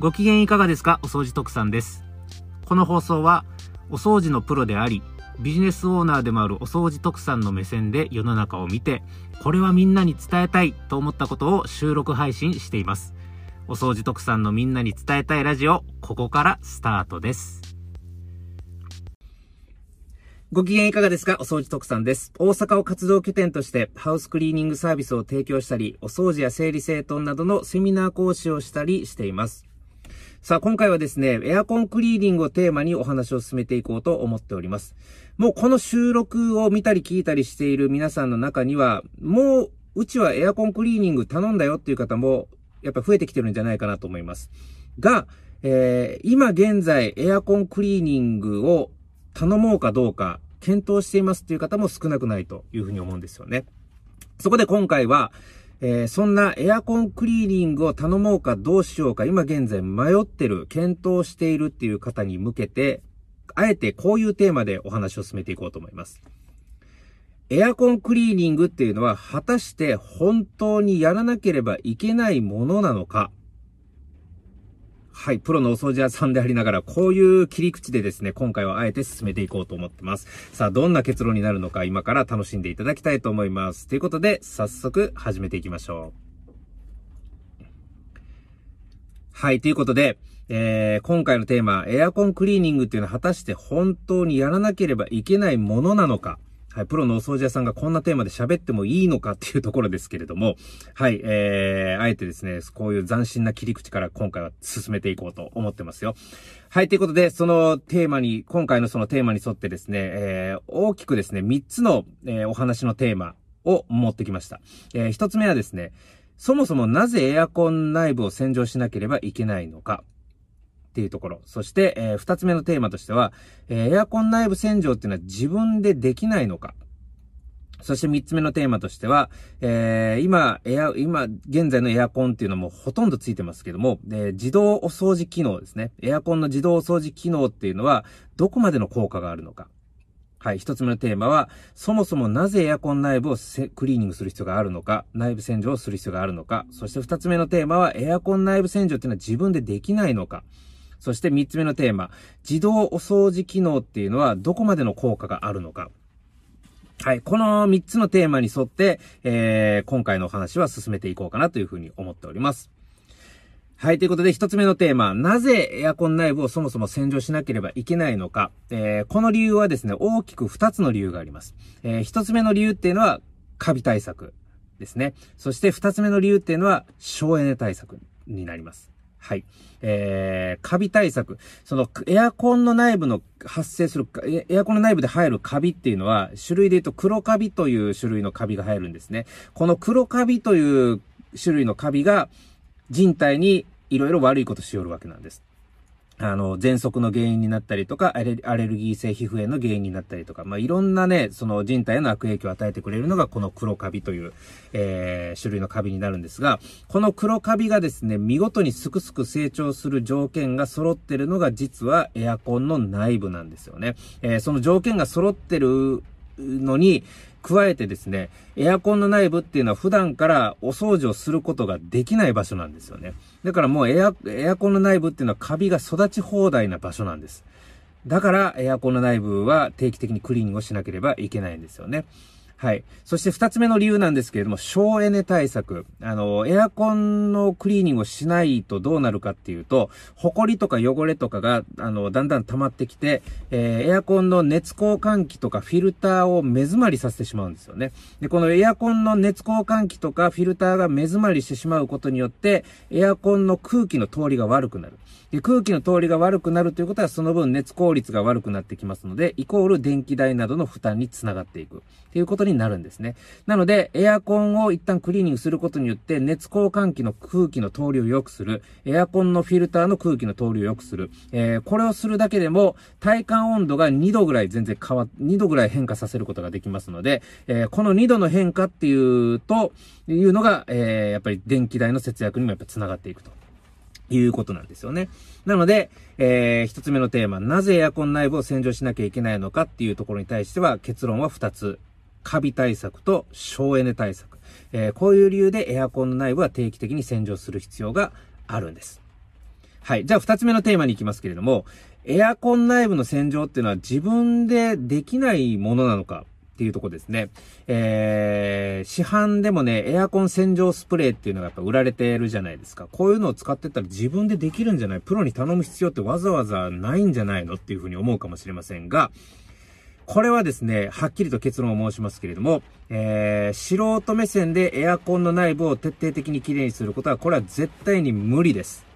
ご機嫌いかがですか？お掃除特産です。この放送は、お掃除のプロであり、ビジネスオーナーでもあるお掃除特産の目線で世の中を見て、これはみんなに伝えたいと思ったことを収録配信しています。お掃除特産のみんなに伝えたいラジオ、ここからスタートです。ご機嫌いかがですか？お掃除特産です。大阪を活動拠点としてハウスクリーニングサービスを提供したり、お掃除や整理整頓などのセミナー講師をしたりしています。さあ、今回はですね、エアコンクリーニングをテーマにお話を進めていこうと思っております。もうこの収録を見たり聞いたりしている皆さんの中には、もう、うちはエアコンクリーニング頼んだよっていう方も、やっぱ増えてきてるんじゃないかなと思います。が、えー、今現在エアコンクリーニングを頼もうかどうか検討していますっていう方も少なくないというふうに思うんですよね。そこで今回は、えー、そんなエアコンクリーニングを頼もうかどうしようか今現在迷ってる、検討しているっていう方に向けて、あえてこういうテーマでお話を進めていこうと思います。エアコンクリーニングっていうのは果たして本当にやらなければいけないものなのかはい、プロのお掃除屋さんでありながら、こういう切り口でですね、今回はあえて進めていこうと思ってます。さあ、どんな結論になるのか今から楽しんでいただきたいと思います。ということで、早速始めていきましょう。はい、ということで、えー、今回のテーマ、エアコンクリーニングっていうのは果たして本当にやらなければいけないものなのかはい、プロのお掃除屋さんがこんなテーマで喋ってもいいのかっていうところですけれども、はい、えー、あえてですね、こういう斬新な切り口から今回は進めていこうと思ってますよ。はい、ということで、そのテーマに、今回のそのテーマに沿ってですね、えー、大きくですね、3つの、えー、お話のテーマを持ってきました。えー、1つ目はですね、そもそもなぜエアコン内部を洗浄しなければいけないのか。っていうところ。そして、えー、二つ目のテーマとしては、えー、エアコン内部洗浄っていうのは自分でできないのか。そして三つ目のテーマとしては、えー、今、エア、今、現在のエアコンっていうのもほとんどついてますけども、え自動お掃除機能ですね。エアコンの自動お掃除機能っていうのは、どこまでの効果があるのか。はい。一つ目のテーマは、そもそもなぜエアコン内部をクリーニングする必要があるのか、内部洗浄をする必要があるのか、そして二つ目のテーマは、エアコン内部洗浄っていうのは自分でできないのか。そして三つ目のテーマ、自動お掃除機能っていうのはどこまでの効果があるのか。はい。この三つのテーマに沿って、えー、今回のお話は進めていこうかなというふうに思っております。はい。ということで、一つ目のテーマ、なぜエアコン内部をそもそも洗浄しなければいけないのか。えー、この理由はですね、大きく二つの理由があります。えー、一つ目の理由っていうのは、カビ対策ですね。そして二つ目の理由っていうのは、省エネ対策になります。はい。えー、カビ対策。その、エアコンの内部の発生する、エアコンの内部で入るカビっていうのは、種類で言うと黒カビという種類のカビが入るんですね。この黒カビという種類のカビが、人体にいろいろ悪いことしよるわけなんです。あの、喘息の原因になったりとか、アレルギー性皮膚炎の原因になったりとか、まあ、いろんなね、その人体への悪影響を与えてくれるのが、この黒カビという、えー、種類のカビになるんですが、この黒カビがですね、見事にすくすく成長する条件が揃ってるのが、実はエアコンの内部なんですよね。えー、その条件が揃ってるのに、加えてですね、エアコンの内部っていうのは普段からお掃除をすることができない場所なんですよね。だからもうエア、エアコンの内部っていうのはカビが育ち放題な場所なんです。だからエアコンの内部は定期的にクリーニングをしなければいけないんですよね。はい。そして二つ目の理由なんですけれども、省エネ対策。あの、エアコンのクリーニングをしないとどうなるかっていうと、埃とか汚れとかが、あの、だんだん溜まってきて、えー、エアコンの熱交換器とかフィルターを目詰まりさせてしまうんですよね。で、このエアコンの熱交換器とかフィルターが目詰まりしてしまうことによって、エアコンの空気の通りが悪くなる。で、空気の通りが悪くなるということは、その分熱効率が悪くなってきますので、イコール電気代などの負担につながっていく。ということにになるんですね。なので、エアコンを一旦クリーニングすることによって、熱交換器の空気の通りを良くする。エアコンのフィルターの空気の通りを良くする。えー、これをするだけでも、体感温度が2度ぐらい全然変わ、2度ぐらい変化させることができますので、えー、この2度の変化っていうと、いうのが、えー、やっぱり電気代の節約にもやっぱ繋がっていくと。いうことなんですよね。なので、えー、一つ目のテーマ、なぜエアコン内部を洗浄しなきゃいけないのかっていうところに対しては、結論は二つ。カビ対策と省エネ対策。えー、こういう理由でエアコンの内部は定期的に洗浄する必要があるんです。はい。じゃあ二つ目のテーマに行きますけれども、エアコン内部の洗浄っていうのは自分でできないものなのかっていうとこですね。えー、市販でもね、エアコン洗浄スプレーっていうのがやっぱ売られてるじゃないですか。こういうのを使ってたら自分でできるんじゃない？プロに頼む必要ってわざわざないんじゃないの？っていうふうに思うかもしれませんが、これはですね、はっきりと結論を申しますけれども、えー、素人目線でエアコンの内部を徹底的にきれいにすることは、これは絶対に無理です。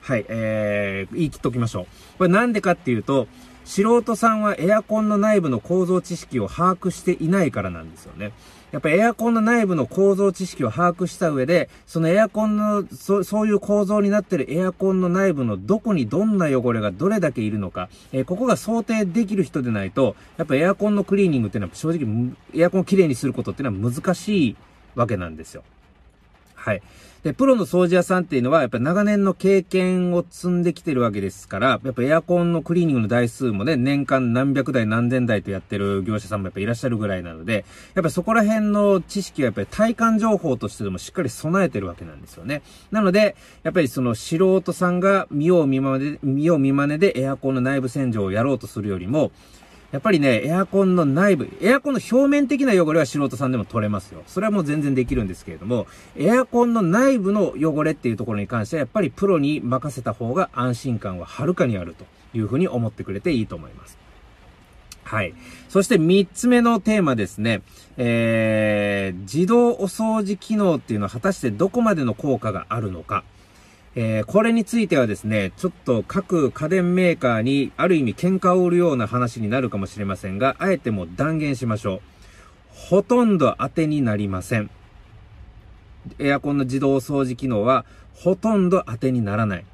はい、えー、言い切っときましょう。これなんでかっていうと、素人さんはエアコンの内部の構造知識を把握していないからなんですよね。やっぱりエアコンの内部の構造知識を把握した上で、そのエアコンの、そそういう構造になっているエアコンの内部のどこにどんな汚れがどれだけいるのか、えー、ここが想定できる人でないと、やっぱエアコンのクリーニングっていうのは正直、エアコンをきれいにすることっていうのは難しいわけなんですよ。はい。で、プロの掃除屋さんっていうのは、やっぱ長年の経験を積んできてるわけですから、やっぱエアコンのクリーニングの台数もね、年間何百台何千台とやってる業者さんもやっぱいらっしゃるぐらいなので、やっぱそこら辺の知識はやっぱり体感情報としてでもしっかり備えてるわけなんですよね。なので、やっぱりその素人さんが見よう見まねで、見よう見まねでエアコンの内部洗浄をやろうとするよりも、やっぱりね、エアコンの内部、エアコンの表面的な汚れは素人さんでも取れますよ。それはもう全然できるんですけれども、エアコンの内部の汚れっていうところに関しては、やっぱりプロに任せた方が安心感ははるかにあるというふうに思ってくれていいと思います。はい。そして三つ目のテーマですね。えー、自動お掃除機能っていうのは果たしてどこまでの効果があるのか。えー、これについてはですね、ちょっと各家電メーカーにある意味喧嘩を売るような話になるかもしれませんが、あえても断言しましょう。ほとんど当てになりません。エアコンの自動掃除機能はほとんど当てにならない。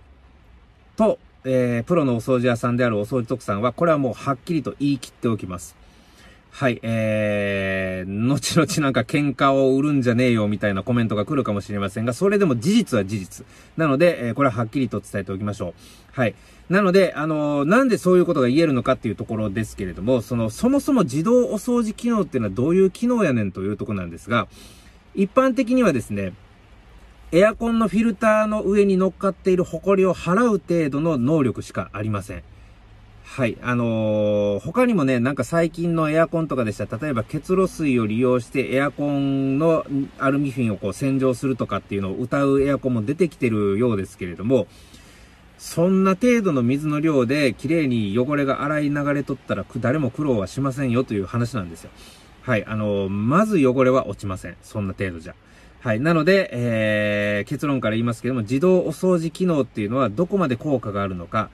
と、えー、プロのお掃除屋さんであるお掃除特産は、これはもうはっきりと言い切っておきます。はい、えー、後々なんか喧嘩を売るんじゃねえよみたいなコメントが来るかもしれませんが、それでも事実は事実。なので、えー、これははっきりと伝えておきましょう。はい。なので、あのー、なんでそういうことが言えるのかっていうところですけれども、その、そもそも自動お掃除機能っていうのはどういう機能やねんというとこなんですが、一般的にはですね、エアコンのフィルターの上に乗っかっているホコリを払う程度の能力しかありません。はい。あのー、他にもね、なんか最近のエアコンとかでしたら、例えば結露水を利用してエアコンのアルミフィンをこう洗浄するとかっていうのを歌うエアコンも出てきてるようですけれども、そんな程度の水の量で綺麗に汚れが洗い流れとったら誰も苦労はしませんよという話なんですよ。はい。あのー、まず汚れは落ちません。そんな程度じゃ。はい。なので、えー、結論から言いますけども、自動お掃除機能っていうのはどこまで効果があるのか、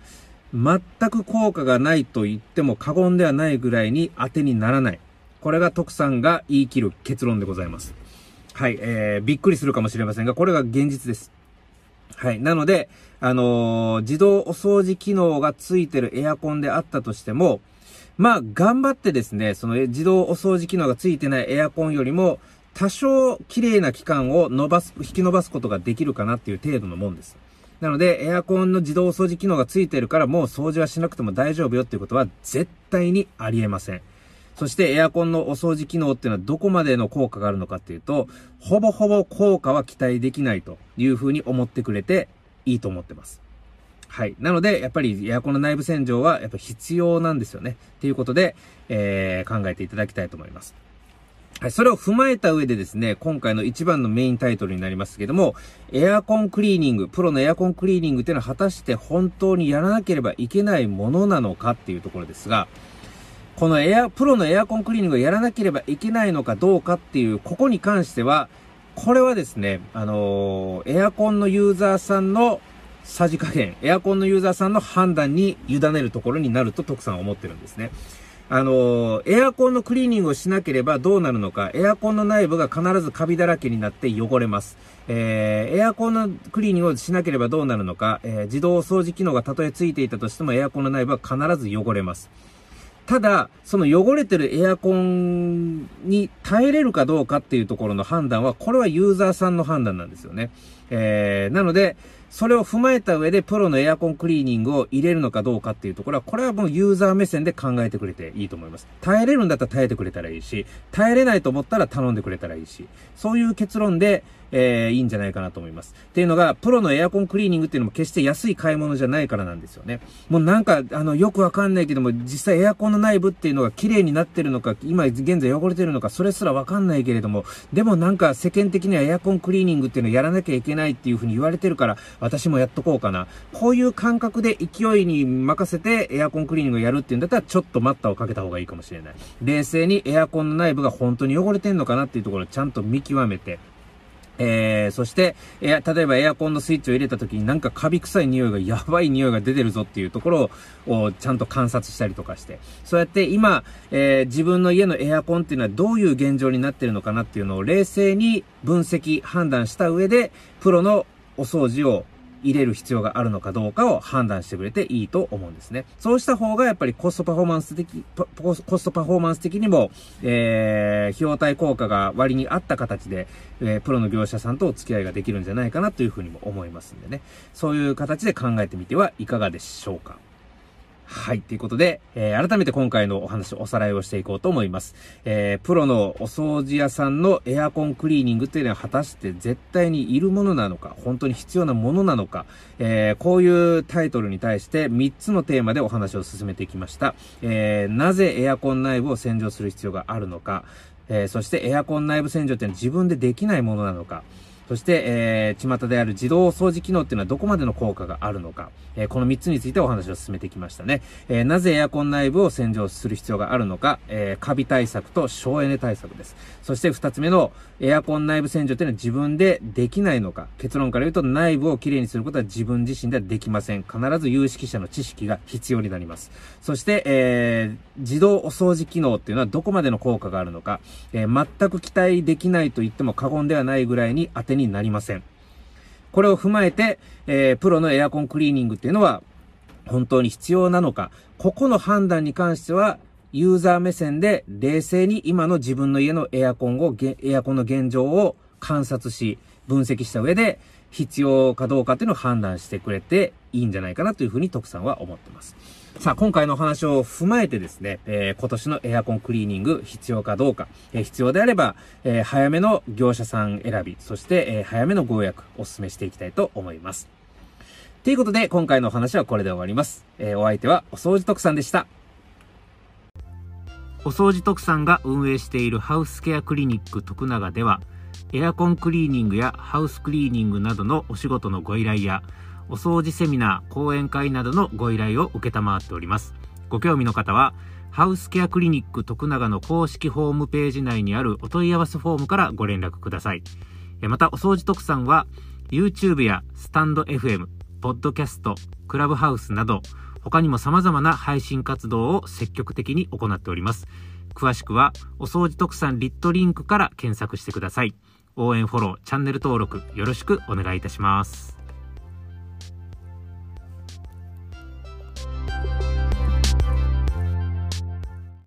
全く効果がないと言っても過言ではないぐらいに当てにならない。これが徳さんが言い切る結論でございます。はい、えー、びっくりするかもしれませんが、これが現実です。はい。なので、あのー、自動お掃除機能がついてるエアコンであったとしても、まあ、頑張ってですね、その自動お掃除機能がついてないエアコンよりも、多少綺麗な期間を伸ばす、引き伸ばすことができるかなっていう程度のもんです。なので、エアコンの自動掃除機能がついてるからもう掃除はしなくても大丈夫よっていうことは絶対にありえません。そしてエアコンのお掃除機能っていうのはどこまでの効果があるのかっていうと、ほぼほぼ効果は期待できないというふうに思ってくれていいと思ってます。はい。なので、やっぱりエアコンの内部洗浄はやっぱ必要なんですよね。っていうことで、えー、考えていただきたいと思います。はい、それを踏まえた上でですね、今回の一番のメインタイトルになりますけども、エアコンクリーニング、プロのエアコンクリーニングっていうのは果たして本当にやらなければいけないものなのかっていうところですが、このエア、プロのエアコンクリーニングをやらなければいけないのかどうかっていう、ここに関しては、これはですね、あのー、エアコンのユーザーさんのさじ加減、エアコンのユーザーさんの判断に委ねるところになると徳さんは思ってるんですね。あの、エアコンのクリーニングをしなければどうなるのか、エアコンの内部が必ずカビだらけになって汚れます。えー、エアコンのクリーニングをしなければどうなるのか、えー、自動掃除機能がたとえついていたとしてもエアコンの内部は必ず汚れます。ただ、その汚れてるエアコンに耐えれるかどうかっていうところの判断は、これはユーザーさんの判断なんですよね。えー、なので、それを踏まえた上でプロのエアコンクリーニングを入れるのかどうかっていうところは、これはもうユーザー目線で考えてくれていいと思います。耐えれるんだったら耐えてくれたらいいし、耐えれないと思ったら頼んでくれたらいいし、そういう結論で、えー、いいんじゃないかなと思います。っていうのが、プロのエアコンクリーニングっていうのも決して安い買い物じゃないからなんですよね。もうなんか、あの、よくわかんないけども、実際エアコンの内部っていうのが綺麗になってるのか、今現在汚れてるのか、それすらわかんないけれども、でもなんか世間的にはエアコンクリーニングっていうのをやらなきゃいけないっていうふうに言われてるから、私もやっとこうかな。こういう感覚で勢いに任せてエアコンクリーニングやるっていうんだったら、ちょっと待ったをかけた方がいいかもしれない。冷静にエアコンの内部が本当に汚れてんのかなっていうところをちゃんと見極めて、えー、そして、え例えばエアコンのスイッチを入れた時になんかカビ臭い匂いが、やばい匂いが出てるぞっていうところをちゃんと観察したりとかして、そうやって今、えー、自分の家のエアコンっていうのはどういう現状になってるのかなっていうのを冷静に分析、判断した上で、プロのお掃除を入れる必要があるのかどうかを判断してくれていいと思うんですね。そうした方がやっぱりコストパフォーマンス的、コストパフォーマンス的にも、えー、費用対効果が割に合った形で、えー、プロの業者さんとお付き合いができるんじゃないかなというふうにも思いますんでね。そういう形で考えてみてはいかがでしょうか。はい。ということで、えー、改めて今回のお話、おさらいをしていこうと思います。えー、プロのお掃除屋さんのエアコンクリーニングっていうのは果たして絶対にいるものなのか、本当に必要なものなのか、えー、こういうタイトルに対して3つのテーマでお話を進めてきました。えー、なぜエアコン内部を洗浄する必要があるのか、えー、そしてエアコン内部洗浄っていうのは自分でできないものなのか、そして、えー、巷である自動掃除機能っていうのはどこまでの効果があるのか、えー、この3つについてお話を進めてきましたね。えー、なぜエアコン内部を洗浄する必要があるのか、えー、カビ対策と省エネ対策です。そして2つ目のエアコン内部洗浄っていうのは自分でできないのか、結論から言うと内部をきれいにすることは自分自身ではできません。必ず有識者の知識が必要になります。そして、えー、自動お掃除機能っていうのはどこまでの効果があるのか、えー、全く期待できないと言っても過言ではないぐらいに当てになりません。これを踏まえて、えー、プロのエアコンクリーニングっていうのは、本当に必要なのか、ここの判断に関しては、ユーザー目線で冷静に今の自分の家のエアコンを、エアコンの現状を観察し、分析した上で、必要かどうかっていうのを判断してくれていいんじゃないかなというふうに徳さんは思ってます。さあ、今回のお話を踏まえてですね、えー、今年のエアコンクリーニング必要かどうか、えー、必要であれば、えー、早めの業者さん選び、そして、え早めのご予約お勧めしていきたいと思います。ということで、今回のお話はこれで終わります。えお相手はお掃除特産でした。お掃除特産が運営しているハウスケアクリニック徳永では、エアコンクリーニングやハウスクリーニングなどのお仕事のご依頼や、お掃除セミナー、講演会などのご依頼を受けたまわっております。ご興味の方は、ハウスケアクリニック徳永の公式ホームページ内にあるお問い合わせフォームからご連絡ください。また、お掃除特産は、YouTube やスタンド FM、ポッドキャスト、クラブハウスなど、他にも様々な配信活動を積極的に行っております。詳しくは、お掃除特産リットリンクから検索してください。応援フォロー、チャンネル登録よろしくお願いいたします。